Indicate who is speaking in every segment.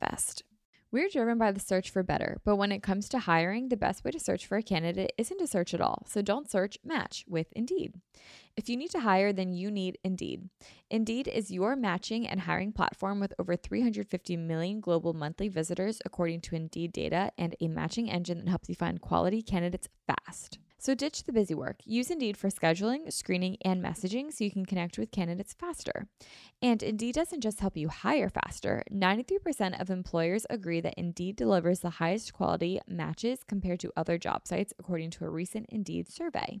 Speaker 1: manifest. We're driven by the search for better, but when it comes to hiring, the best way to search for a candidate isn't to search at all. So don't search, match with Indeed. If you need to hire, then you need Indeed. Indeed is your matching and hiring platform with over 350 million global monthly visitors, according to Indeed data, and a matching engine that helps you find quality candidates fast. So ditch the busy work. Use Indeed for scheduling, screening, and messaging so you can connect with candidates faster. And Indeed doesn't just help you hire faster. 93% of employers agree that Indeed delivers the highest quality matches compared to other job sites, according to a recent Indeed survey.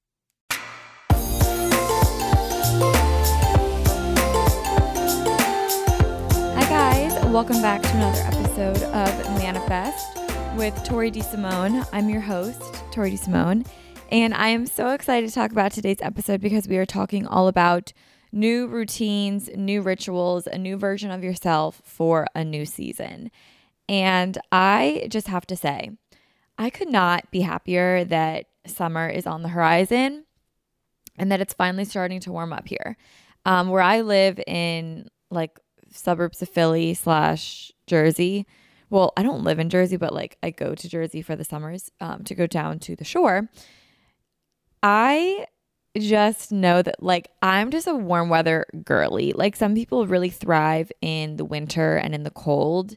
Speaker 1: Welcome back to another episode of Manifest with Tori DeSimone. I'm your host, Tori DeSimone, and I am so excited to talk about today's episode because we are talking all about new routines, new rituals, a new version of yourself for a new season. And I just have to say, I could not be happier that summer is on the horizon and that it's finally starting to warm up here. Um, where I live in like suburbs of Philly slash Jersey. Well, I don't live in Jersey, but like I go to Jersey for the summers um, to go down to the shore. I just know that like I'm just a warm weather girly. Like some people really thrive in the winter and in the cold.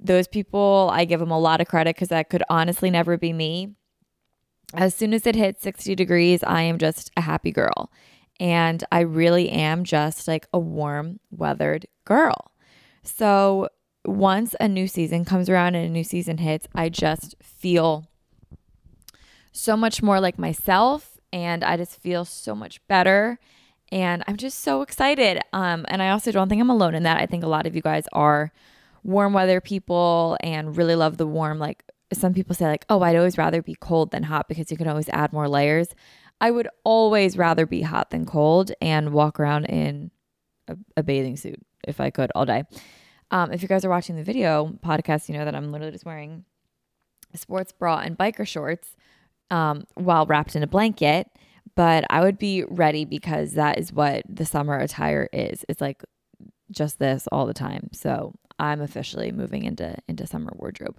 Speaker 1: Those people, I give them a lot of credit because that could honestly never be me. As soon as it hits 60 degrees, I am just a happy girl. And I really am just like a warm weathered girl. So once a new season comes around and a new season hits, I just feel so much more like myself and I just feel so much better and I'm just so excited. Um and I also don't think I'm alone in that. I think a lot of you guys are warm weather people and really love the warm like some people say like, "Oh, I'd always rather be cold than hot because you can always add more layers." I would always rather be hot than cold and walk around in a, a bathing suit if I could all day. Um, if you guys are watching the video podcast, you know that I'm literally just wearing sports bra and biker shorts um, while wrapped in a blanket. But I would be ready because that is what the summer attire is. It's like just this all the time. So I'm officially moving into into summer wardrobe,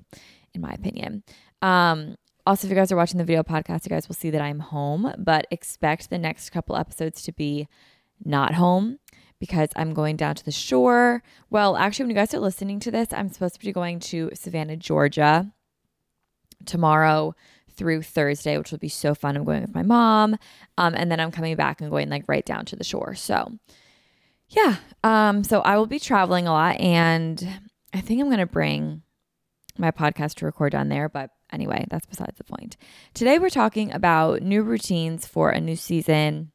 Speaker 1: in my opinion. Um, also, if you guys are watching the video podcast, you guys will see that I'm home, but expect the next couple episodes to be not home because I'm going down to the shore. Well, actually, when you guys are listening to this, I'm supposed to be going to Savannah, Georgia tomorrow through Thursday, which will be so fun. I'm going with my mom. Um, and then I'm coming back and going like right down to the shore. So, yeah. Um, so I will be traveling a lot and I think I'm going to bring my podcast to record down there, but Anyway, that's besides the point. Today we're talking about new routines for a new season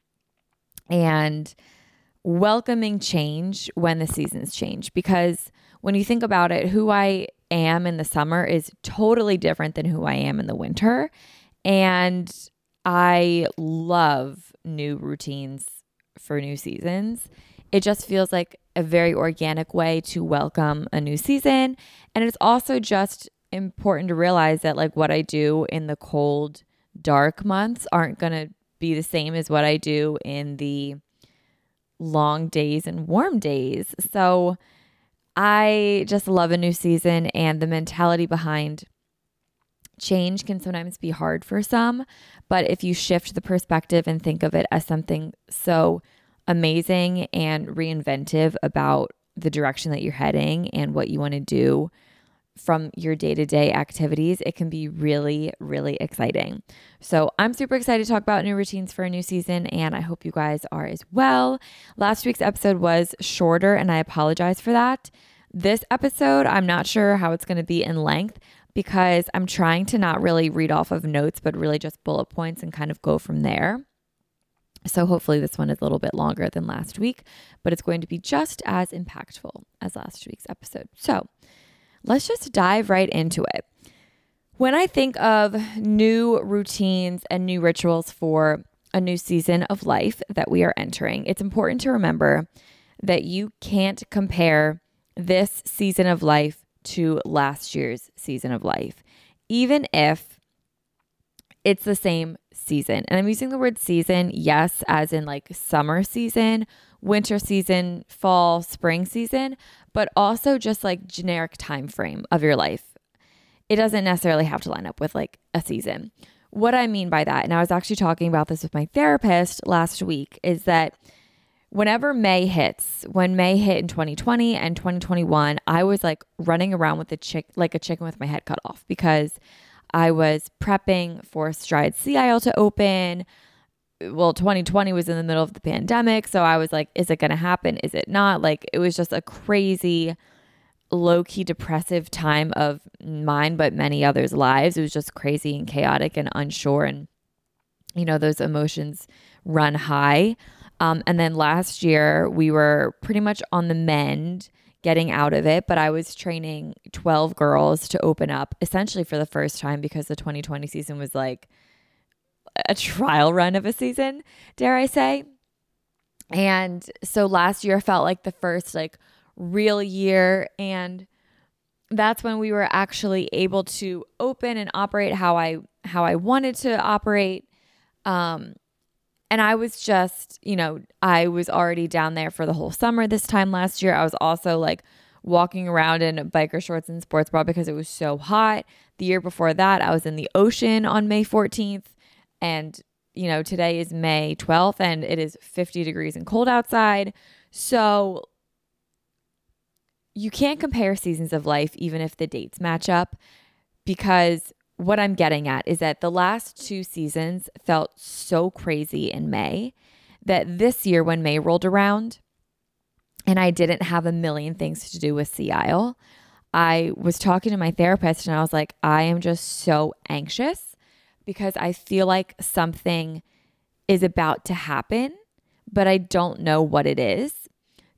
Speaker 1: and welcoming change when the seasons change. Because when you think about it, who I am in the summer is totally different than who I am in the winter. And I love new routines for new seasons. It just feels like a very organic way to welcome a new season. And it's also just important to realize that like what I do in the cold, dark months aren't going to be the same as what I do in the long days and warm days. So I just love a new season and the mentality behind Change can sometimes be hard for some, but if you shift the perspective and think of it as something so amazing and reinventive about the direction that you're heading and what you want to do from your day to day activities, it can be really, really exciting. So, I'm super excited to talk about new routines for a new season, and I hope you guys are as well. Last week's episode was shorter, and I apologize for that. This episode, I'm not sure how it's going to be in length because I'm trying to not really read off of notes, but really just bullet points and kind of go from there. So, hopefully, this one is a little bit longer than last week, but it's going to be just as impactful as last week's episode. So, let's just dive right into it. When I think of new routines and new rituals for a new season of life that we are entering, it's important to remember that you can't compare this season of life to last year's season of life, even if it's the same season. And I'm using the word season, yes, as in like summer season, winter season, fall, spring season, but also just like generic time frame of your life. It doesn't necessarily have to line up with like a season. What I mean by that, and I was actually talking about this with my therapist last week, is that whenever May hits, when May hit in 2020 and 2021, I was like running around with a chick like a chicken with my head cut off because I was prepping for Stride Sea Isle to open well 2020 was in the middle of the pandemic so i was like is it going to happen? Is it not? Like it was just a crazy low key depressive time of mine but many others lives. It was just crazy and chaotic and unsure and you know those emotions run high. Um, and then last year we were pretty much on the mend getting out of it but i was training 12 girls to open up essentially for the first time because the 2020 season was like a trial run of a season, dare I say. And so last year felt like the first like real year and that's when we were actually able to open and operate how I how I wanted to operate. Um and I was just, you know, I was already down there for the whole summer this time last year. I was also like walking around in biker shorts and sports bra because it was so hot. The year before that, I was in the ocean on May 14th. And, you know, today is May 12th and it is 50 degrees and cold outside. So you can't compare seasons of life, even if the dates match up, because what I'm getting at is that the last two seasons felt so crazy in May that this year, when May rolled around and I didn't have a million things to do with Sea Isle, I was talking to my therapist and I was like, I am just so anxious because I feel like something is about to happen, but I don't know what it is.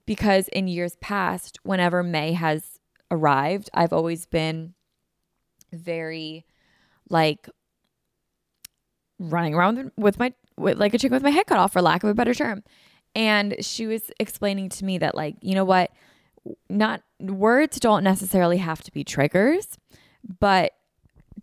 Speaker 1: Because in years past, whenever May has arrived, I've always been very like running around with my with like a chicken with my head cut off for lack of a better term. And she was explaining to me that like, you know what, not words don't necessarily have to be triggers, but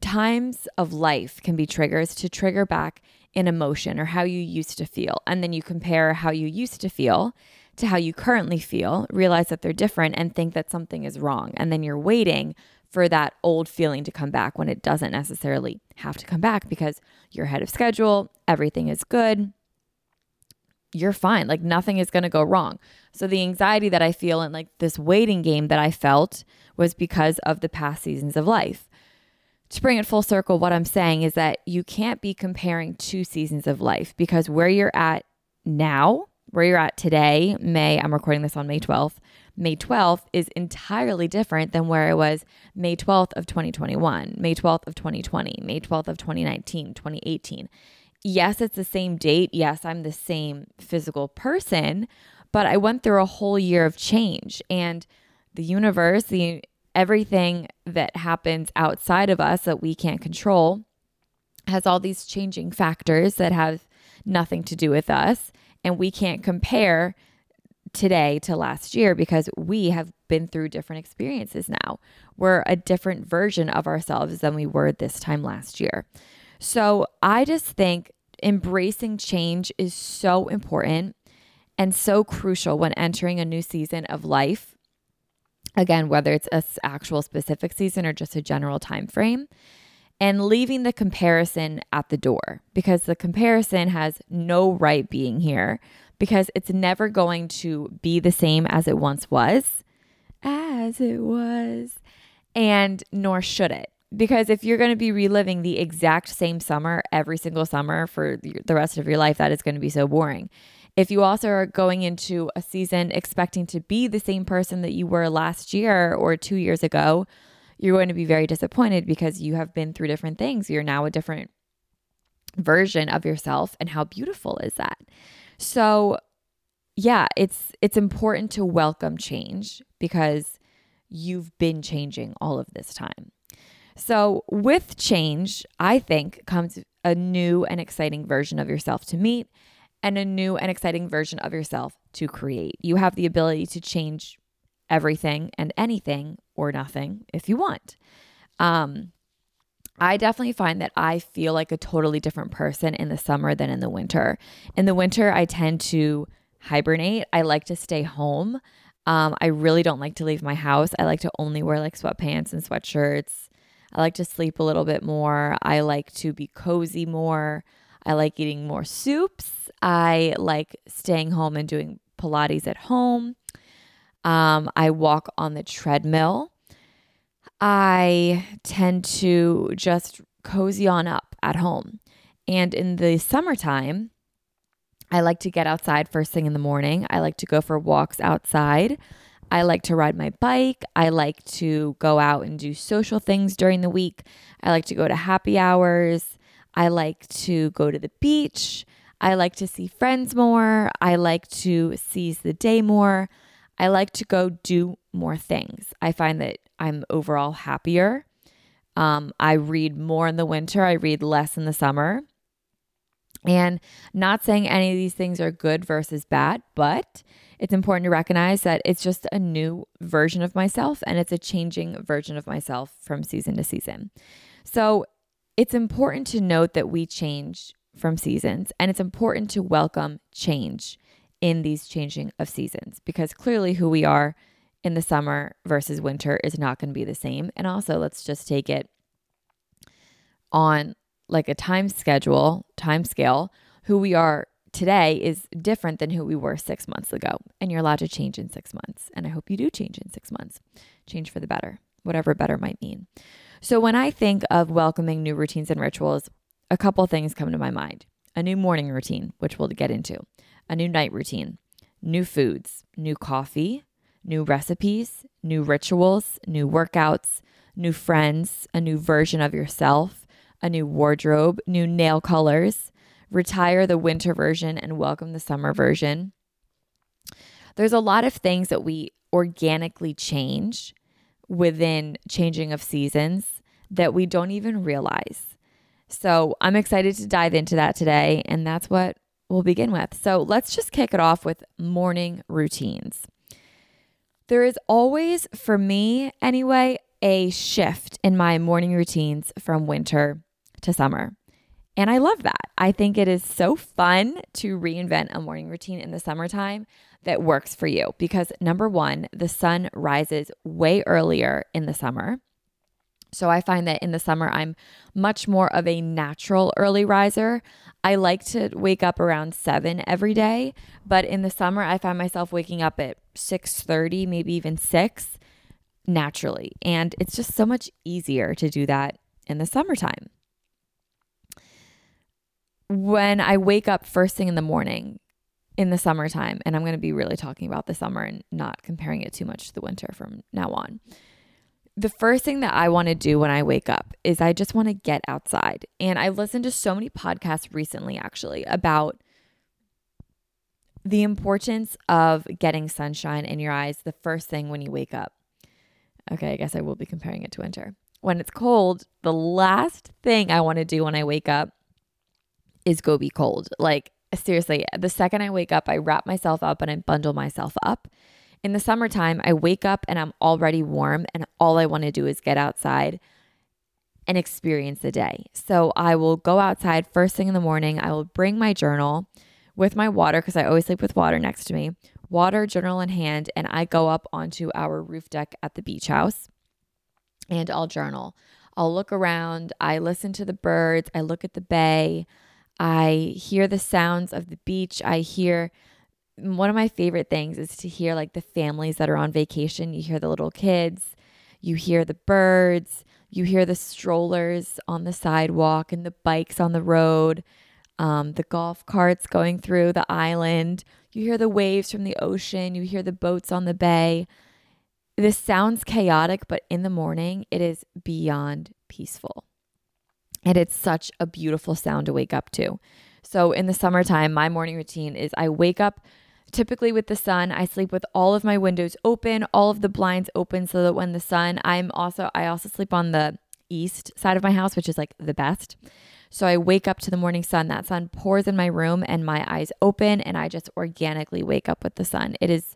Speaker 1: times of life can be triggers to trigger back an emotion or how you used to feel. And then you compare how you used to feel to how you currently feel, realize that they're different, and think that something is wrong. And then you're waiting for that old feeling to come back when it doesn't necessarily have to come back because you're ahead of schedule, everything is good. You're fine. Like nothing is going to go wrong. So the anxiety that I feel and like this waiting game that I felt was because of the past seasons of life to bring it full circle, what I'm saying is that you can't be comparing two seasons of life because where you're at now, where you're at today, May, I'm recording this on May 12th, May 12th is entirely different than where I was May 12th of 2021, May 12th of 2020, May 12th of 2019, 2018. Yes, it's the same date. Yes, I'm the same physical person, but I went through a whole year of change and the universe, the everything that happens outside of us that we can't control has all these changing factors that have nothing to do with us. And we can't compare today to last year because we have been through different experiences now. We're a different version of ourselves than we were this time last year. So I just think embracing change is so important and so crucial when entering a new season of life again whether it's a actual specific season or just a general time frame and leaving the comparison at the door because the comparison has no right being here because it's never going to be the same as it once was, as it was, and nor should it. Because if you're going to be reliving the exact same summer every single summer for the rest of your life, that is going to be so boring. If you also are going into a season expecting to be the same person that you were last year or two years ago, you're going to be very disappointed because you have been through different things. You're now a different version of yourself and how beautiful is that? So, yeah, it's it's important to welcome change because you've been changing all of this time. So, with change, I think comes a new and exciting version of yourself to meet and a new and exciting version of yourself to create. You have the ability to change everything and anything or nothing if you want. Um, I definitely find that I feel like a totally different person in the summer than in the winter. In the winter, I tend to hibernate. I like to stay home. Um, I really don't like to leave my house. I like to only wear like sweatpants and sweatshirts. I like to sleep a little bit more. I like to be cozy more. I like eating more soups. I like staying home and doing Pilates at home. Um, I walk on the treadmill. I tend to just cozy on up at home. And in the summertime, I like to get outside first thing in the morning. I like to go for walks outside. I like to ride my bike. I like to go out and do social things during the week. I like to go to happy hours. I like to go to the beach. I like to see friends more. I like to seize the day more. I like to go do more things. I find that I'm overall happier. Um, I read more in the winter, I read less in the summer. And not saying any of these things are good versus bad, but it's important to recognize that it's just a new version of myself and it's a changing version of myself from season to season. So it's important to note that we change from seasons and it's important to welcome change in these changing of seasons because clearly who we are in the summer versus winter is not going to be the same. And also, let's just take it on like a time schedule, time scale. Who we are today is different than who we were six months ago. And you're allowed to change in six months. And I hope you do change in six months. Change for the better, whatever better might mean. So, when I think of welcoming new routines and rituals, a couple things come to my mind. A new morning routine, which we'll get into, a new night routine, new foods, new coffee, new recipes, new rituals, new workouts, new friends, a new version of yourself, a new wardrobe, new nail colors, retire the winter version and welcome the summer version. There's a lot of things that we organically change within changing of seasons that we don't even realize. So I'm excited to dive into that today, and that's what we'll begin with. So let's just kick it off with morning routines. There is always, for me anyway, a shift in my morning routines from winter to summer. And I love that. I think it is so fun to reinvent a morning routine in the summertime that works for you because number one, the sun rises way earlier in the summer. So I find that in the summer, I'm much more of a natural early riser. I like to wake up around seven every day, but in the summer, I find myself waking up at six thirty, maybe even six, naturally, and it's just so much easier to do that in the summertime. When I wake up first thing in the morning in the summertime, and I'm going to be really talking about the summer and not comparing it too much to the winter from now on the first thing that I want to do when I wake up is I just want to get outside. And I've listened to so many podcasts recently, actually, about the importance of getting sunshine in your eyes the first thing when you wake up. Okay, I guess I will be comparing it to winter. When it's cold, the last thing I want to do when I wake up is go be cold. Like, seriously, the second I wake up, I wrap myself up and I bundle myself up in the summertime, I wake up and I'm already warm, and all I want to do is get outside and experience the day. So I will go outside first thing in the morning. I will bring my journal with my water because I always sleep with water next to me, water, journal in hand, and I go up onto our roof deck at the beach house and I'll journal. I'll look around, I listen to the birds, I look at the bay, I hear the sounds of the beach, I hear one of my favorite things is to hear like the families that are on vacation. You hear the little kids, you hear the birds, you hear the strollers on the sidewalk and the bikes on the road, um, the golf carts going through the island. You hear the waves from the ocean, you hear the boats on the bay. This sounds chaotic, but in the morning, it is beyond peaceful. And it's such a beautiful sound to wake up to. So, in the summertime, my morning routine is I wake up typically with the sun. I sleep with all of my windows open, all of the blinds open so that when the sun, I'm also, I also sleep on the east side of my house, which is like the best. So I wake up to the morning sun. That sun pours in my room and my eyes open, and I just organically wake up with the sun. It is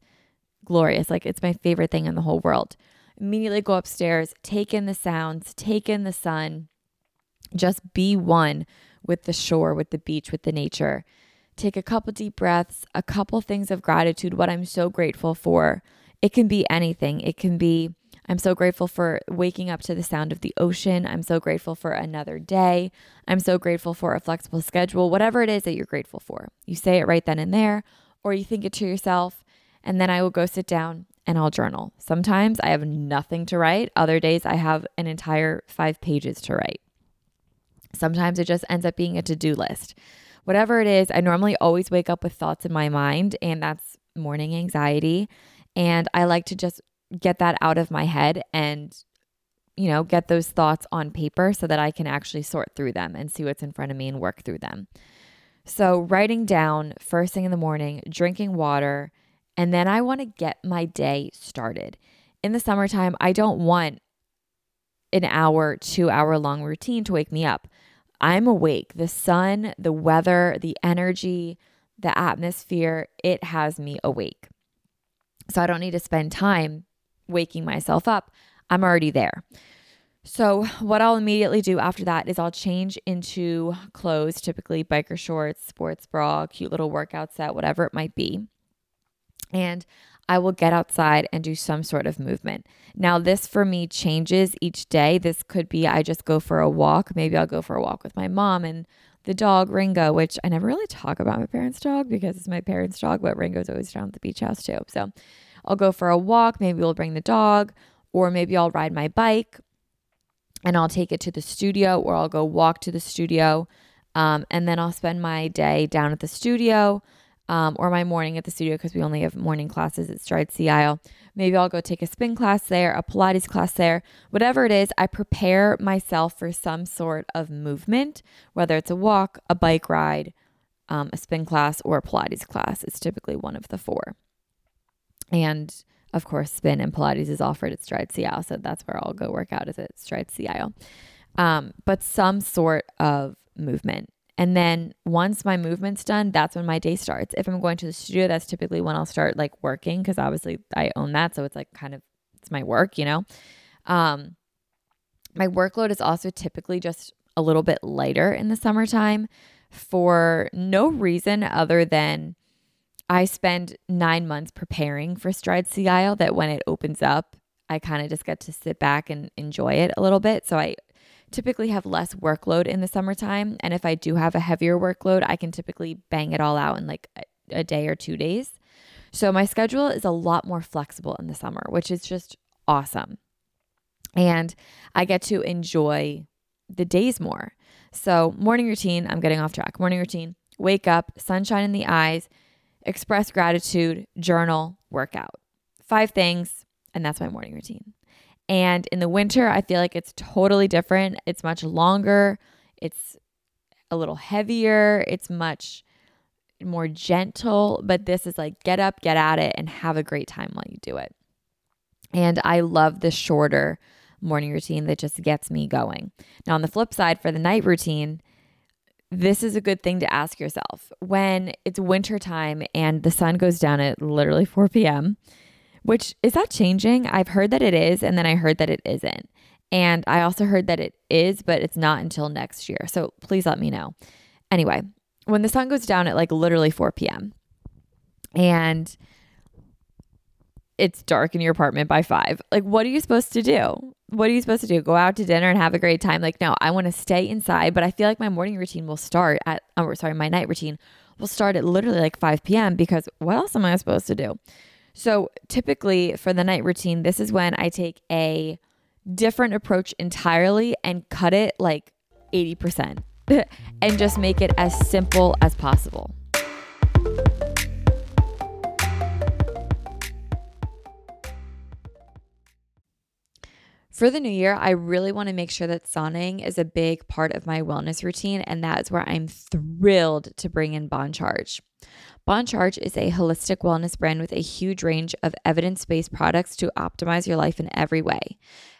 Speaker 1: glorious. Like it's my favorite thing in the whole world. Immediately go upstairs, take in the sounds, take in the sun, just be one with the shore, with the beach, with the nature. Take a couple deep breaths, a couple things of gratitude, what I'm so grateful for. It can be anything. It can be, I'm so grateful for waking up to the sound of the ocean. I'm so grateful for another day. I'm so grateful for a flexible schedule, whatever it is that you're grateful for. You say it right then and there, or you think it to yourself, and then I will go sit down and I'll journal. Sometimes I have nothing to write, other days I have an entire five pages to write. Sometimes it just ends up being a to do list. Whatever it is, I normally always wake up with thoughts in my mind, and that's morning anxiety. And I like to just get that out of my head and, you know, get those thoughts on paper so that I can actually sort through them and see what's in front of me and work through them. So, writing down first thing in the morning, drinking water, and then I want to get my day started. In the summertime, I don't want an hour, two hour long routine to wake me up. I'm awake. The sun, the weather, the energy, the atmosphere, it has me awake. So I don't need to spend time waking myself up. I'm already there. So, what I'll immediately do after that is I'll change into clothes, typically biker shorts, sports bra, cute little workout set, whatever it might be. And I will get outside and do some sort of movement. Now, this for me changes each day. This could be I just go for a walk. Maybe I'll go for a walk with my mom and the dog Ringo, which I never really talk about my parents' dog because it's my parents' dog, but Ringo's always down at the beach house too. So I'll go for a walk. Maybe we'll bring the dog, or maybe I'll ride my bike and I'll take it to the studio, or I'll go walk to the studio. Um, and then I'll spend my day down at the studio um, or my morning at the studio because we only have morning classes at Stride Sea Isle. Maybe I'll go take a spin class there, a Pilates class there, whatever it is. I prepare myself for some sort of movement, whether it's a walk, a bike ride, um, a spin class, or a Pilates class. It's typically one of the four. And of course, spin and Pilates is offered at Stride Sea Isle, so that's where I'll go work out is at Stride Sea Isle. Um, but some sort of movement. And then once my movement's done, that's when my day starts. If I'm going to the studio, that's typically when I'll start like working because obviously I own that. So it's like kind of it's my work, you know. Um my workload is also typically just a little bit lighter in the summertime for no reason other than I spend nine months preparing for Stride Sea Isle that when it opens up, I kind of just get to sit back and enjoy it a little bit. So I typically have less workload in the summertime. And if I do have a heavier workload, I can typically bang it all out in like a, a day or two days. So my schedule is a lot more flexible in the summer, which is just awesome. And I get to enjoy the days more. So, morning routine, I'm getting off track. Morning routine, wake up, sunshine in the eyes, express gratitude, journal, workout. Five things, and that's my morning routine. And in the winter, I feel like it's totally different. It's much longer, it's a little heavier, it's much more gentle. But this is like get up, get at it, and have a great time while you do it. And I love the shorter morning routine that just gets me going. Now, on the flip side, for the night routine, this is a good thing to ask yourself. When it's wintertime and the sun goes down at literally 4 p.m., which is that changing? I've heard that it is, and then I heard that it isn't. And I also heard that it is, but it's not until next year. So please let me know. Anyway, when the sun goes down at like literally 4 p.m., and it's dark in your apartment by five. Like, what are you supposed to do? What are you supposed to do? Go out to dinner and have a great time? Like, no, I want to stay inside, but I feel like my morning routine will start at, oh, sorry, my night routine will start at literally like 5 p.m. because what else am I supposed to do? So, typically for the night routine, this is when I take a different approach entirely and cut it like 80% and just make it as simple as possible. For the new year, I really want to make sure that sauning is a big part of my wellness routine, and that is where I'm thrilled to bring in Bon Charge. Bon Charge is a holistic wellness brand with a huge range of evidence based products to optimize your life in every way.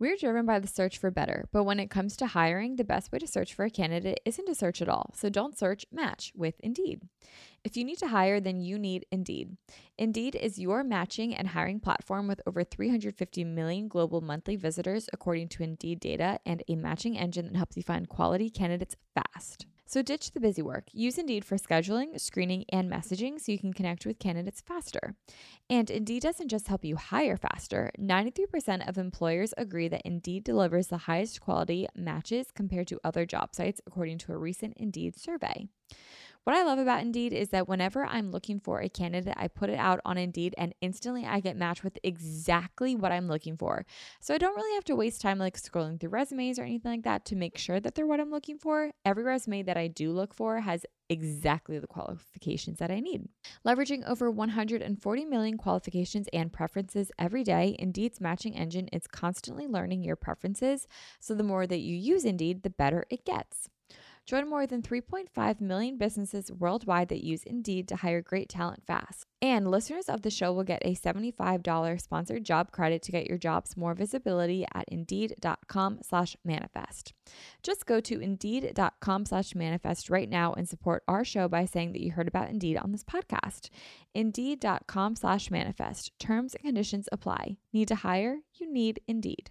Speaker 1: We're driven by the search for better, but when it comes to hiring, the best way to search for a candidate isn't to search at all. So don't search, match with Indeed. If you need to hire, then you need Indeed. Indeed is your matching and hiring platform with over 350 million global monthly visitors, according to Indeed data, and a matching engine that helps you find quality candidates fast. So ditch the busy work. Use Indeed for scheduling, screening, and messaging so you can connect with candidates faster. And Indeed doesn't just help you hire faster. 93% of employers agree that Indeed delivers the highest quality matches compared to other job sites, according to a recent Indeed survey. What I love about Indeed is that whenever I'm looking for a candidate, I put it out on Indeed and instantly I get matched with exactly what I'm looking for. So I don't really have to waste time like scrolling through resumes or anything like that to make sure that they're what I'm looking for. Every resume that I do look for has exactly the qualifications that I need. Leveraging over 140 million qualifications and preferences every day, Indeed's matching engine is constantly learning your preferences. So the more that you use Indeed, the better it gets. Join more than 3.5 million businesses worldwide that use Indeed to hire great talent fast. And listeners of the show will get a $75 sponsored job credit to get your jobs more visibility at indeed.com slash manifest. Just go to indeed.com slash manifest right now and support our show by saying that you heard about Indeed on this podcast. Indeed.com slash manifest. Terms and conditions apply. Need to hire? You need Indeed.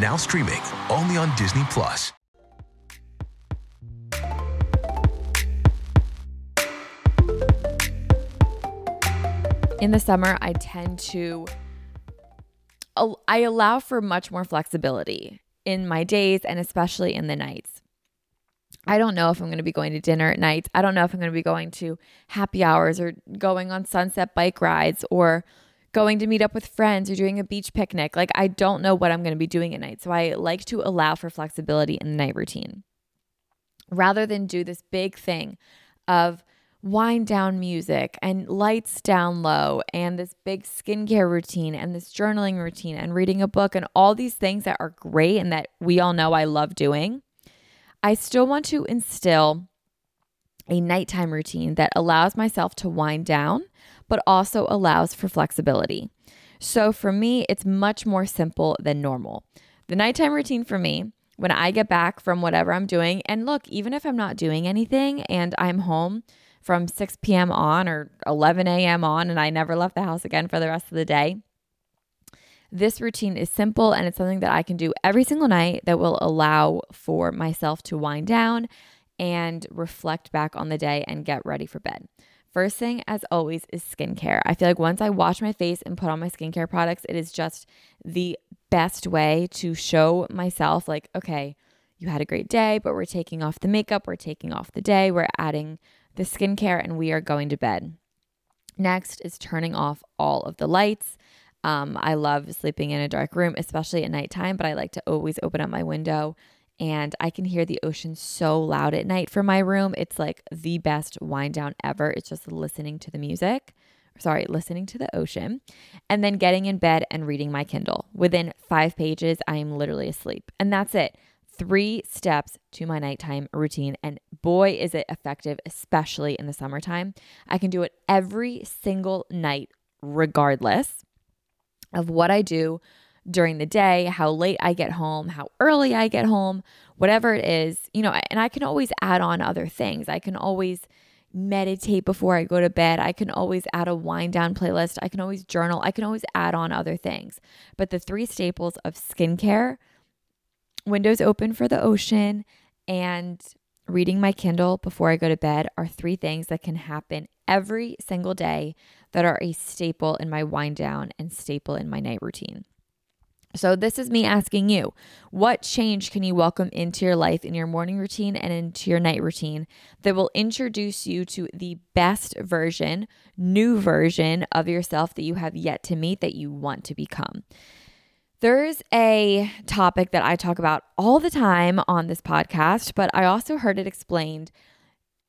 Speaker 2: Now streaming only on Disney Plus.
Speaker 1: in the summer, I tend to I allow for much more flexibility in my days and especially in the nights. I don't know if I'm going to be going to dinner at night. I don't know if I'm going to be going to happy hours or going on sunset bike rides or going to meet up with friends or doing a beach picnic. Like, I don't know what I'm going to be doing at night. So, I like to allow for flexibility in the night routine rather than do this big thing of wind down music and lights down low and this big skincare routine and this journaling routine and reading a book and all these things that are great and that we all know I love doing, I still want to instill a nighttime routine that allows myself to wind down, but also allows for flexibility. So for me, it's much more simple than normal. The nighttime routine for me, when I get back from whatever I'm doing, and look, even if I'm not doing anything and I'm home, from 6 p.m. on or 11 a.m. on, and I never left the house again for the rest of the day. This routine is simple and it's something that I can do every single night that will allow for myself to wind down and reflect back on the day and get ready for bed. First thing, as always, is skincare. I feel like once I wash my face and put on my skincare products, it is just the best way to show myself, like, okay, you had a great day, but we're taking off the makeup, we're taking off the day, we're adding the skincare, and we are going to bed. Next is turning off all of the lights. Um, I love sleeping in a dark room, especially at nighttime, but I like to always open up my window and I can hear the ocean so loud at night from my room. It's like the best wind down ever. It's just listening to the music, sorry, listening to the ocean, and then getting in bed and reading my Kindle. Within five pages, I am literally asleep. And that's it three steps to my nighttime routine. And boy, is it effective, especially in the summertime. I can do it every single night, regardless of what I do during the day, how late I get home, how early I get home, whatever it is, you know, and I can always add on other things. I can always meditate before I go to bed. I can always add a wind down playlist. I can always journal. I can always add on other things. But the three staples of skincare, windows open for the ocean, and reading my Kindle before I go to bed are three things that can happen every single day that are a staple in my wind down and staple in my night routine. So, this is me asking you what change can you welcome into your life in your morning routine and into your night routine that will introduce you to the best version, new version of yourself that you have yet to meet that you want to become? There's a topic that I talk about all the time on this podcast, but I also heard it explained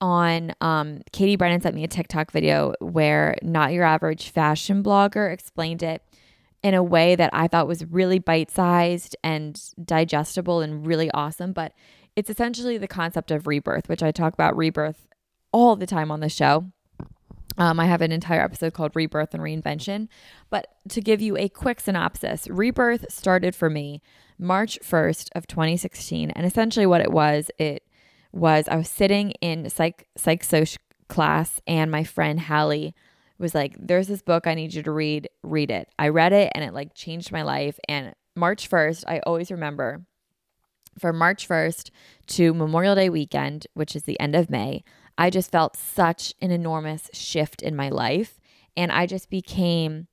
Speaker 1: on um, Katie Brennan sent me a TikTok video where not your average fashion blogger explained it in a way that I thought was really bite sized and digestible and really awesome. But it's essentially the concept of rebirth, which I talk about rebirth all the time on the show. Um, I have an entire episode called Rebirth and Reinvention. But to give you a quick synopsis, Rebirth started for me March 1st of 2016. And essentially what it was, it was I was sitting in psych psych class and my friend Hallie was like, There's this book I need you to read. Read it. I read it and it like changed my life. And March 1st, I always remember from March 1st to Memorial Day weekend, which is the end of May, I just felt such an enormous shift in my life. And I just became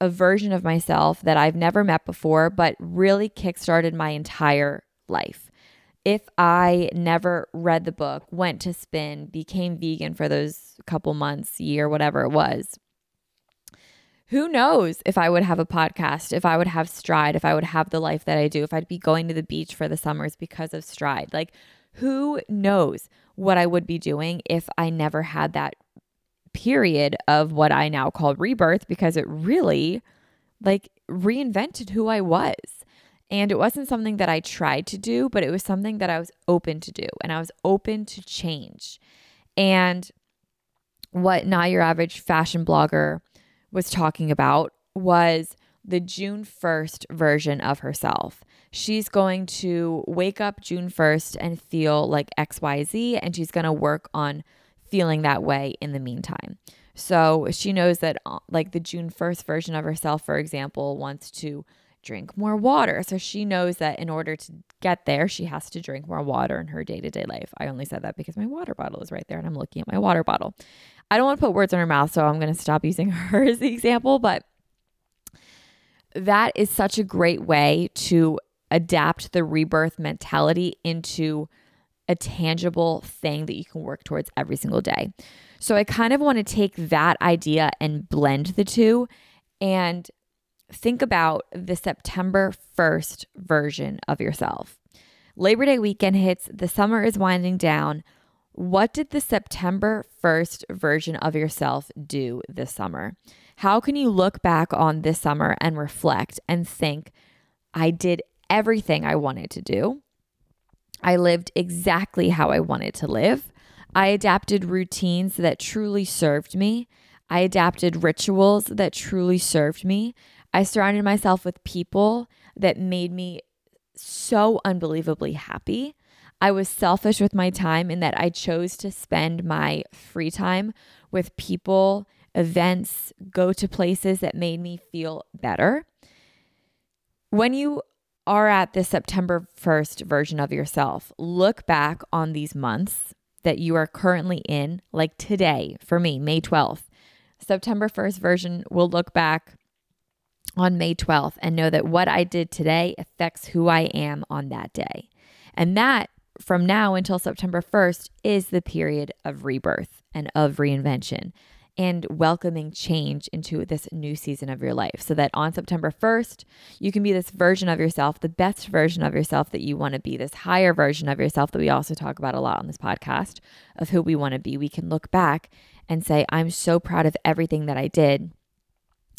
Speaker 1: a version of myself that I've never met before, but really kickstarted my entire life. If I never read the book, went to spin, became vegan for those couple months, year, whatever it was, who knows if I would have a podcast, if I would have Stride, if I would have the life that I do, if I'd be going to the beach for the summers because of Stride. Like, who knows what I would be doing if I never had that period of what I now call rebirth because it really like reinvented who I was. And it wasn't something that I tried to do, but it was something that I was open to do and I was open to change. And what not your average fashion blogger was talking about was the June 1st version of herself. She's going to wake up June 1st and feel like XYZ, and she's going to work on feeling that way in the meantime. So she knows that, uh, like the June 1st version of herself, for example, wants to drink more water. So she knows that in order to get there, she has to drink more water in her day to day life. I only said that because my water bottle is right there and I'm looking at my water bottle. I don't want to put words in her mouth, so I'm going to stop using her as the example, but that is such a great way to adapt the rebirth mentality into a tangible thing that you can work towards every single day. So I kind of want to take that idea and blend the two and think about the September 1st version of yourself. Labor Day weekend hits, the summer is winding down. What did the September 1st version of yourself do this summer? How can you look back on this summer and reflect and think, I did everything I wanted to do? I lived exactly how I wanted to live. I adapted routines that truly served me. I adapted rituals that truly served me. I surrounded myself with people that made me so unbelievably happy. I was selfish with my time in that I chose to spend my free time with people, events, go to places that made me feel better. When you are at the September 1st version of yourself, look back on these months that you are currently in, like today for me, May 12th. September 1st version will look back on May 12th and know that what I did today affects who I am on that day. And that from now until September 1st is the period of rebirth and of reinvention and welcoming change into this new season of your life so that on September 1st, you can be this version of yourself, the best version of yourself that you want to be, this higher version of yourself that we also talk about a lot on this podcast of who we want to be. We can look back and say, I'm so proud of everything that I did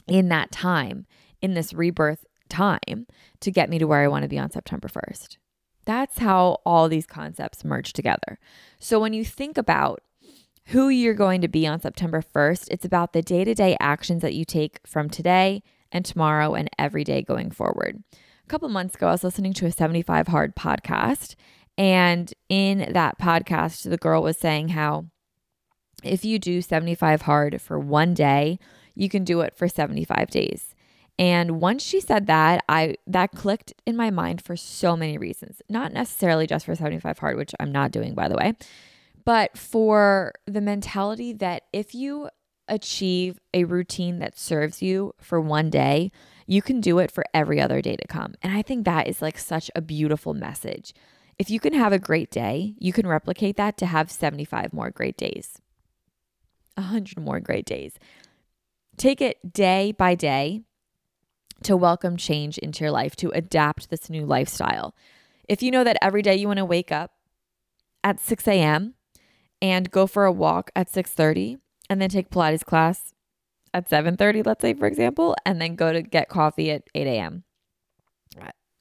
Speaker 1: in that time, in this rebirth time to get me to where I want to be on September 1st. That's how all these concepts merge together. So when you think about who you're going to be on September 1st, it's about the day to day actions that you take from today and tomorrow and every day going forward. A couple months ago, I was listening to a 75 Hard podcast. And in that podcast, the girl was saying how if you do 75 hard for one day, you can do it for 75 days. And once she said that, I that clicked in my mind for so many reasons. Not necessarily just for 75 hard, which I'm not doing by the way, but for the mentality that if you achieve a routine that serves you for one day, you can do it for every other day to come. And I think that is like such a beautiful message. If you can have a great day, you can replicate that to have 75 more great days, 100 more great days. Take it day by day to welcome change into your life, to adapt this new lifestyle. If you know that every day you want to wake up at 6 a.m. and go for a walk at 6:30 and then take Pilates class at 7:30, let's say for example, and then go to get coffee at 8 a.m.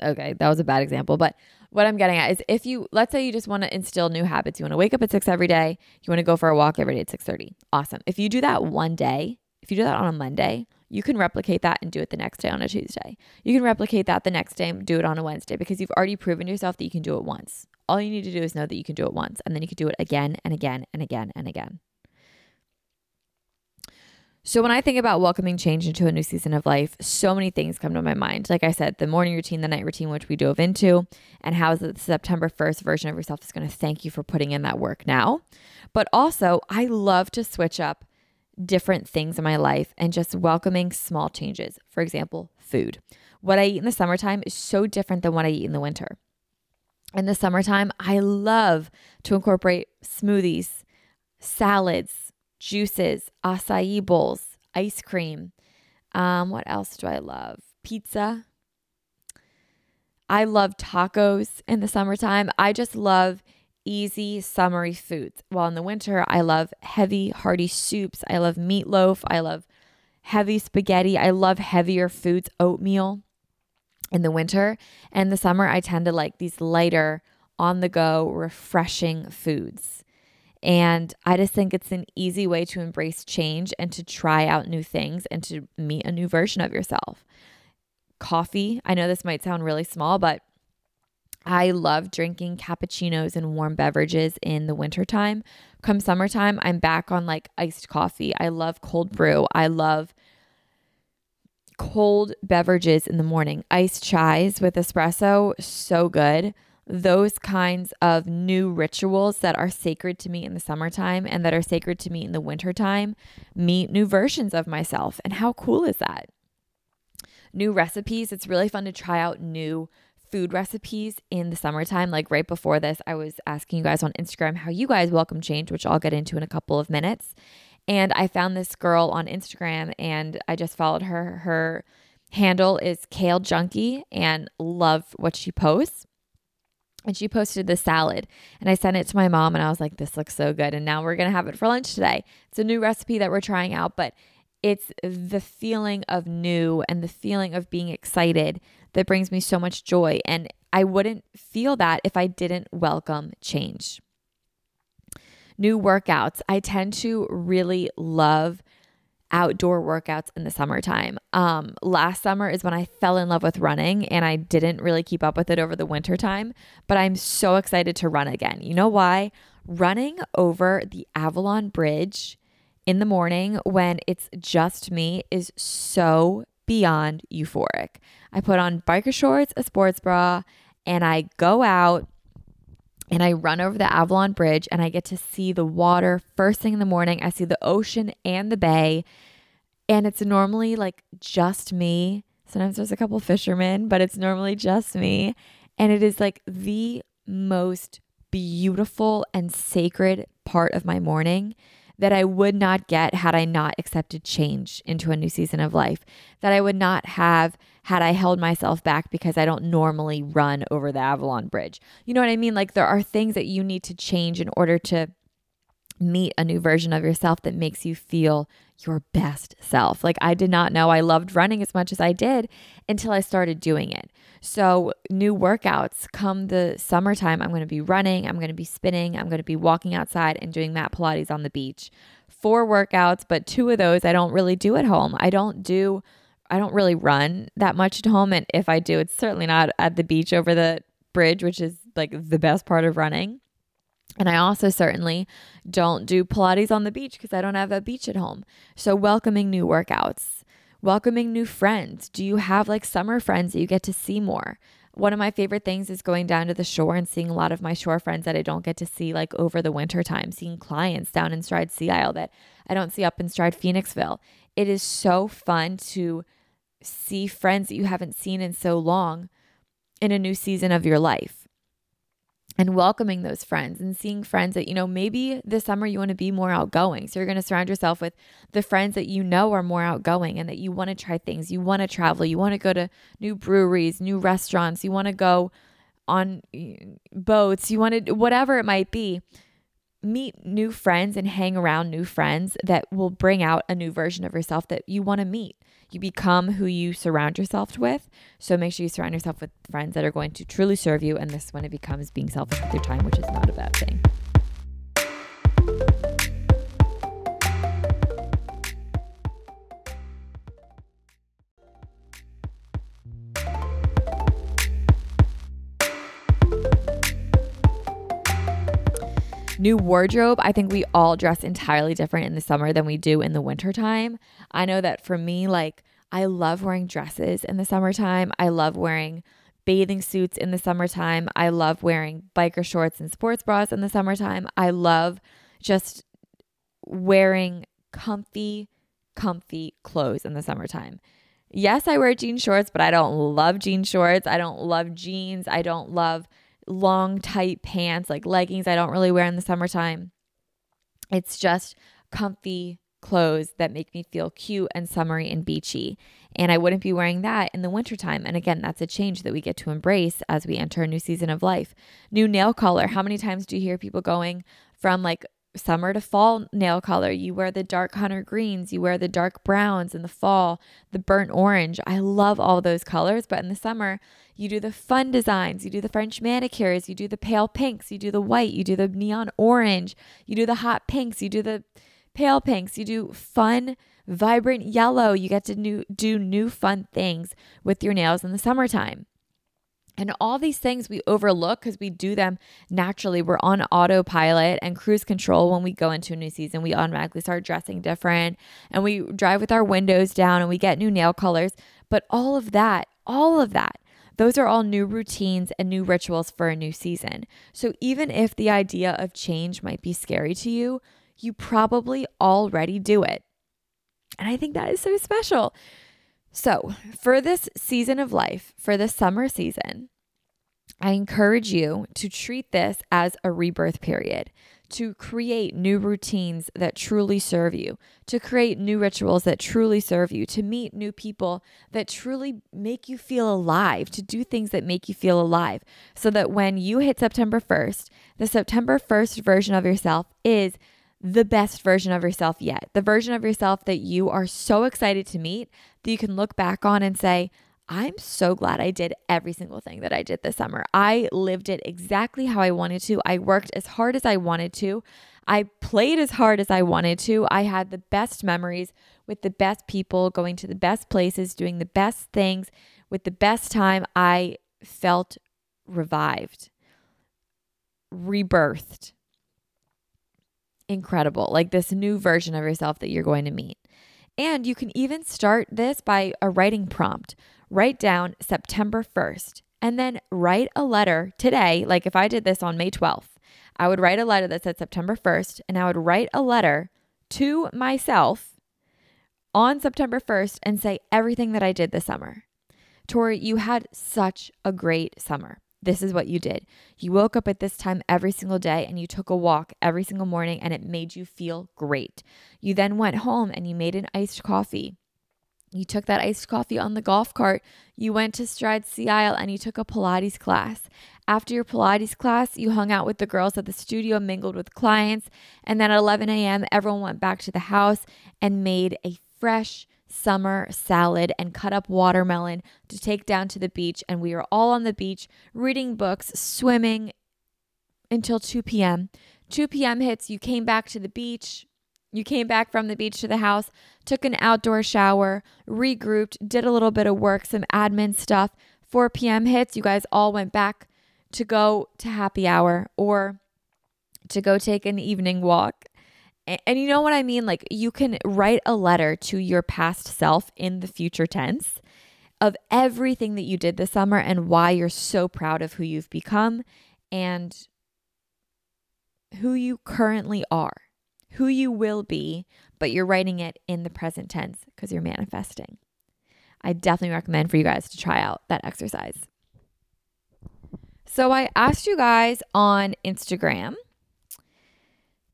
Speaker 1: Okay, that was a bad example, but what I'm getting at is if you let's say you just want to instill new habits, you want to wake up at 6 every day, you want to go for a walk every day at 6:30. Awesome. If you do that one day, if you do that on a Monday, you can replicate that and do it the next day on a Tuesday. You can replicate that the next day and do it on a Wednesday because you've already proven yourself that you can do it once. All you need to do is know that you can do it once and then you can do it again and again and again and again. So, when I think about welcoming change into a new season of life, so many things come to my mind. Like I said, the morning routine, the night routine, which we dove into, and how the September 1st version of yourself is going to thank you for putting in that work now. But also, I love to switch up different things in my life and just welcoming small changes. For example, food. What I eat in the summertime is so different than what I eat in the winter. In the summertime, I love to incorporate smoothies, salads, juices, acai bowls, ice cream. Um, what else do I love? Pizza. I love tacos in the summertime. I just love easy, summery foods. While in the winter, I love heavy, hearty soups. I love meatloaf. I love heavy spaghetti. I love heavier foods, oatmeal in the winter. And the summer, I tend to like these lighter, on the go, refreshing foods. And I just think it's an easy way to embrace change and to try out new things and to meet a new version of yourself. Coffee, I know this might sound really small, but I love drinking cappuccinos and warm beverages in the wintertime. Come summertime, I'm back on like iced coffee. I love cold brew. I love cold beverages in the morning. Iced chais with espresso, so good. Those kinds of new rituals that are sacred to me in the summertime and that are sacred to me in the wintertime meet new versions of myself. And how cool is that? New recipes. It's really fun to try out new food recipes in the summertime. Like right before this, I was asking you guys on Instagram how you guys welcome change, which I'll get into in a couple of minutes. And I found this girl on Instagram and I just followed her. Her handle is Kale Junkie and love what she posts. And she posted the salad and I sent it to my mom and I was like, this looks so good. And now we're going to have it for lunch today. It's a new recipe that we're trying out, but it's the feeling of new and the feeling of being excited that brings me so much joy. And I wouldn't feel that if I didn't welcome change. New workouts. I tend to really love outdoor workouts in the summertime. Um, last summer is when I fell in love with running and I didn't really keep up with it over the winter time, but I'm so excited to run again. You know why? Running over the Avalon Bridge in the morning when it's just me is so beyond euphoric. I put on biker shorts, a sports bra, and I go out and I run over the Avalon Bridge and I get to see the water first thing in the morning. I see the ocean and the bay. And it's normally like just me. Sometimes there's a couple fishermen, but it's normally just me. And it is like the most beautiful and sacred part of my morning that I would not get had I not accepted change into a new season of life, that I would not have had I held myself back because I don't normally run over the Avalon Bridge. You know what I mean? Like there are things that you need to change in order to meet a new version of yourself that makes you feel your best self. Like I did not know I loved running as much as I did until I started doing it. So, new workouts come the summertime. I'm going to be running, I'm going to be spinning, I'm going to be walking outside and doing mat Pilates on the beach. Four workouts, but two of those I don't really do at home. I don't do I don't really run that much at home and if I do, it's certainly not at the beach over the bridge, which is like the best part of running. And I also certainly don't do Pilates on the beach because I don't have a beach at home. So, welcoming new workouts, welcoming new friends. Do you have like summer friends that you get to see more? One of my favorite things is going down to the shore and seeing a lot of my shore friends that I don't get to see like over the winter time, seeing clients down in Stride Sea Isle that I don't see up in Stride Phoenixville. It is so fun to see friends that you haven't seen in so long in a new season of your life and welcoming those friends and seeing friends that, you know, maybe this summer you want to be more outgoing. So you're going to surround yourself with the friends that you know are more outgoing and that you want to try things. You want to travel. You want to go to new breweries, new restaurants. You want to go on boats. You want to, whatever it might be, meet new friends and hang around new friends that will bring out a new version of yourself that you want to meet. You become who you surround yourself with. So make sure you surround yourself with friends that are going to truly serve you. And this when it becomes being selfish with your time, which is not a bad thing. New wardrobe. I think we all dress entirely different in the summer than we do in the wintertime. I know that for me, like, I love wearing dresses in the summertime. I love wearing bathing suits in the summertime. I love wearing biker shorts and sports bras in the summertime. I love just wearing comfy, comfy clothes in the summertime. Yes, I wear jean shorts, but I don't love jean shorts. I don't love jeans. I don't love long, tight pants, like leggings, I don't really wear in the summertime. It's just comfy clothes that make me feel cute and summery and beachy. And I wouldn't be wearing that in the wintertime. And again, that's a change that we get to embrace as we enter a new season of life. New nail color. How many times do you hear people going from like summer to fall nail color. You wear the dark hunter greens, you wear the dark browns in the fall, the burnt orange. I love all those colors, but in the summer, you do the fun designs, you do the French manicures, you do the pale pinks, you do the white, you do the neon orange, you do the hot pinks, you do the pale pinks, you do fun, vibrant yellow. You get to new, do new fun things with your nails in the summertime. And all these things we overlook because we do them naturally. We're on autopilot and cruise control when we go into a new season. We automatically start dressing different and we drive with our windows down and we get new nail colors. But all of that, all of that, those are all new routines and new rituals for a new season. So even if the idea of change might be scary to you, you probably already do it. And I think that is so special. So, for this season of life, for the summer season, I encourage you to treat this as a rebirth period, to create new routines that truly serve you, to create new rituals that truly serve you, to meet new people that truly make you feel alive, to do things that make you feel alive, so that when you hit September 1st, the September 1st version of yourself is the best version of yourself yet. The version of yourself that you are so excited to meet that you can look back on and say, I'm so glad I did every single thing that I did this summer. I lived it exactly how I wanted to. I worked as hard as I wanted to. I played as hard as I wanted to. I had the best memories with the best people, going to the best places, doing the best things with the best time. I felt revived, rebirthed incredible, like this new version of yourself that you're going to meet. And you can even start this by a writing prompt. Write down September 1st and then write a letter today. Like if I did this on May 12th, I would write a letter that said September 1st and I would write a letter to myself on September 1st and say everything that I did this summer. Tori, you had such a great summer. This is what you did. You woke up at this time every single day and you took a walk every single morning and it made you feel great. You then went home and you made an iced coffee. You took that iced coffee on the golf cart. You went to Stride Sea Isle and you took a Pilates class. After your Pilates class, you hung out with the girls at the studio, mingled with clients. And then at 11 a.m., everyone went back to the house and made a fresh, summer salad and cut up watermelon to take down to the beach. And we were all on the beach reading books, swimming until 2 p.m. 2 p.m. hits, you came back to the beach. You came back from the beach to the house, took an outdoor shower, regrouped, did a little bit of work, some admin stuff. 4 p.m. hits, you guys all went back to go to happy hour or to go take an evening walk. And you know what I mean? Like you can write a letter to your past self in the future tense of everything that you did this summer and why you're so proud of who you've become and who you currently are, who you will be, but you're writing it in the present tense because you're manifesting. I definitely recommend for you guys to try out that exercise. So I asked you guys on Instagram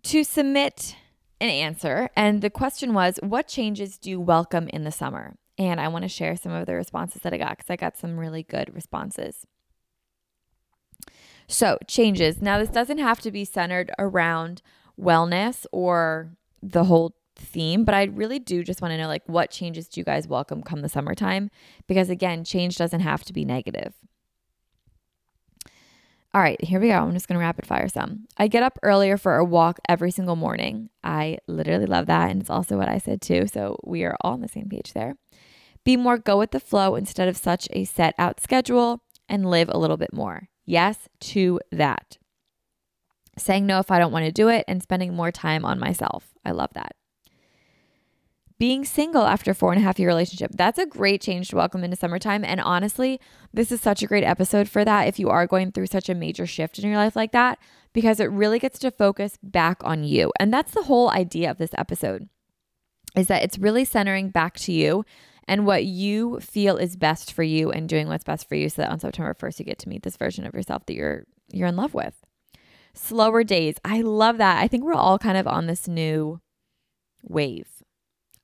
Speaker 1: to submit an answer. And the question was, What changes do you welcome in the summer? And I want to share some of the responses that I got because I got some really good responses. So, changes. Now, this doesn't have to be centered around wellness or the whole theme, but I really do just want to know like what changes do you guys welcome come the summertime? Because again, change doesn't have to be negative. All right, here we go. I'm just going to rapid fire some. I get up earlier for a walk every single morning. I literally love that. And it's also what I said too. So we are all on the same page there. Be more go with the flow instead of such a set out schedule and live a little bit more. Yes to that. Saying no if I don't want to do it and spending more time on myself. I love that being single after four and a half year relationship. That's a great change to welcome into summertime. And honestly, this is such a great episode for that if you are going through such a major shift in your life like that, because it really gets to focus back on you. And that's the whole idea of this episode is that it's really centering back to you and what you feel is best for you and doing what's best for you so that on September 1st you get to meet this version of yourself that you're you're in love with. Slower days. I love that. I think we're all kind of on this new wave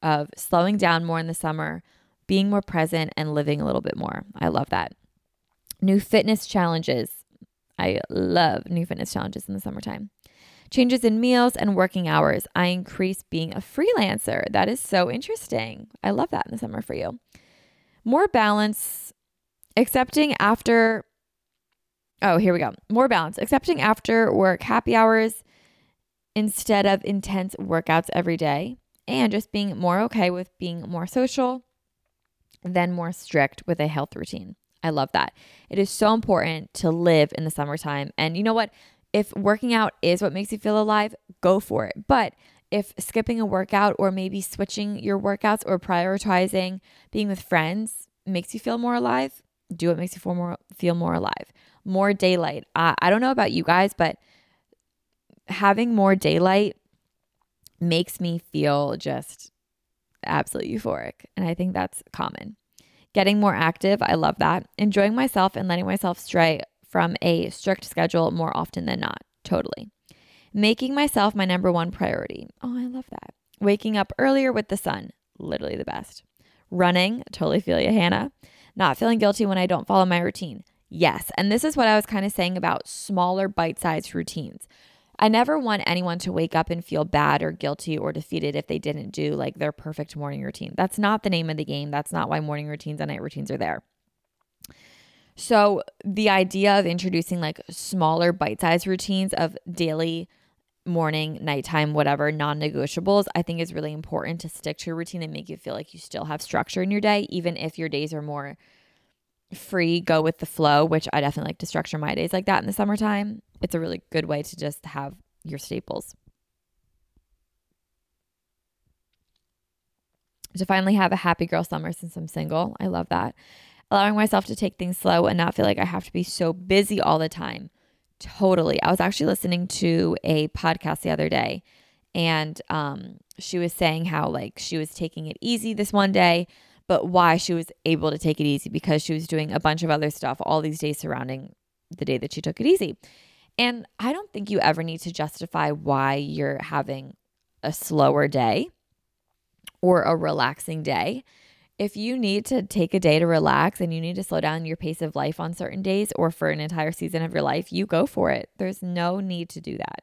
Speaker 1: of slowing down more in the summer, being more present, and living a little bit more. I love that. New fitness challenges. I love new fitness challenges in the summertime. Changes in meals and working hours. I increase being a freelancer. That is so interesting. I love that in the summer for you. More balance, accepting after. Oh, here we go. More balance, accepting after work happy hours instead of intense workouts every day and just being more okay with being more social than more strict with a health routine. I love that. It is so important to live in the summertime. And you know what? If working out is what makes you feel alive, go for it. But if skipping a workout or maybe switching your workouts or prioritizing being with friends makes you feel more alive, do what makes you feel more feel more alive. More daylight. Uh, I don't know about you guys, but having more daylight makes me feel just absolutely euphoric, and I think that's common. Getting more active, I love that. Enjoying myself and letting myself stray from a strict schedule more often than not. Totally. Making myself my number one priority. Oh, I love that. Waking up earlier with the sun. Literally the best. Running. Totally feel you, Hannah. Not feeling guilty when I don't follow my routine. Yes. And this is what I was kind of saying about smaller bite sized routines. I never want anyone to wake up and feel bad or guilty or defeated if they didn't do like their perfect morning routine. That's not the name of the game. That's not why morning routines and night routines are there. So, the idea of introducing like smaller bite sized routines of daily, morning, nighttime, whatever, non negotiables, I think is really important to stick to your routine and make you feel like you still have structure in your day, even if your days are more free, go with the flow, which I definitely like to structure my days like that in the summertime. It's a really good way to just have your staples. To finally have a happy girl summer since I'm single. I love that allowing myself to take things slow and not feel like I have to be so busy all the time. Totally. I was actually listening to a podcast the other day and um, she was saying how like she was taking it easy this one day, but why she was able to take it easy because she was doing a bunch of other stuff all these days surrounding the day that she took it easy. And I don't think you ever need to justify why you're having a slower day or a relaxing day if you need to take a day to relax and you need to slow down your pace of life on certain days or for an entire season of your life, you go for it. There's no need to do that.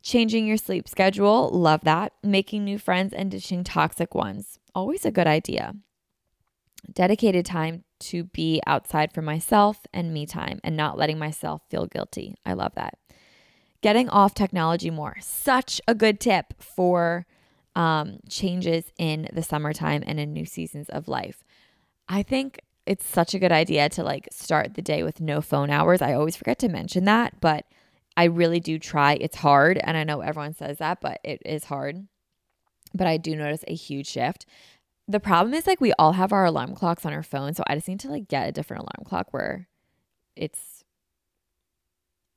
Speaker 1: Changing your sleep schedule, love that. Making new friends and ditching toxic ones, always a good idea. Dedicated time to be outside for myself and me time and not letting myself feel guilty. I love that. Getting off technology more, such a good tip for um, changes in the summertime and in new seasons of life. I think it's such a good idea to like start the day with no phone hours. I always forget to mention that, but I really do try. It's hard. And I know everyone says that, but it is hard. But I do notice a huge shift. The problem is like we all have our alarm clocks on our phone. So I just need to like get a different alarm clock where it's,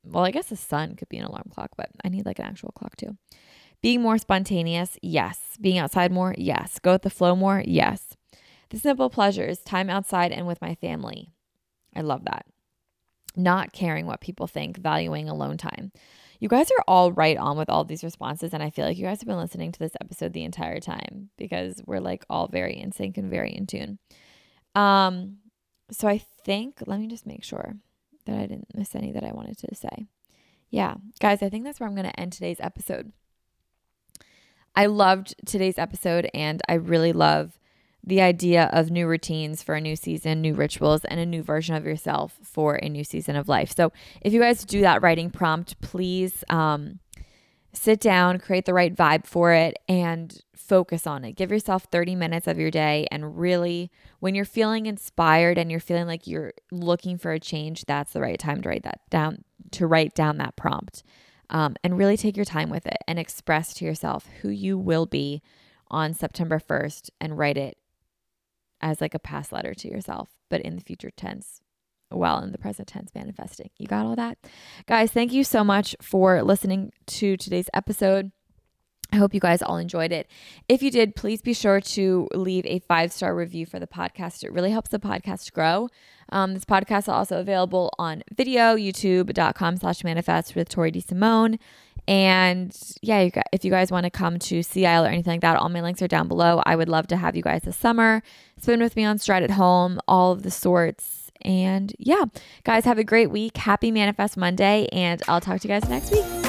Speaker 1: well, I guess the sun could be an alarm clock, but I need like an actual clock too. Being more spontaneous, yes. Being outside more, yes. Go with the flow more, yes. The simple pleasures, time outside and with my family. I love that. Not caring what people think, valuing alone time. You guys are all right on with all these responses. And I feel like you guys have been listening to this episode the entire time because we're like all very in sync and very in tune. Um, so I think, let me just make sure that I didn't miss any that I wanted to say. Yeah, guys, I think that's where I'm going to end today's episode. I loved today's episode and I really love the idea of new routines for a new season, new rituals, and a new version of yourself for a new season of life. So, if you guys do that writing prompt, please um, sit down, create the right vibe for it, and focus on it. Give yourself 30 minutes of your day. And really, when you're feeling inspired and you're feeling like you're looking for a change, that's the right time to write that down, to write down that prompt um, and really take your time with it and express to yourself who you will be on September 1st and write it as like a past letter to yourself, but in the future tense while in the present tense manifesting. You got all that? Guys, thank you so much for listening to today's episode. I hope you guys all enjoyed it. If you did, please be sure to leave a five star review for the podcast. It really helps the podcast grow. Um, this podcast is also available on video, youtube.com slash manifest with Tori DeSimone. And yeah, you if you guys want to come to Sea Isle or anything like that, all my links are down below. I would love to have you guys this summer. Spend with me on Stride at Home, all of the sorts. And yeah, guys, have a great week. Happy Manifest Monday. And I'll talk to you guys next week.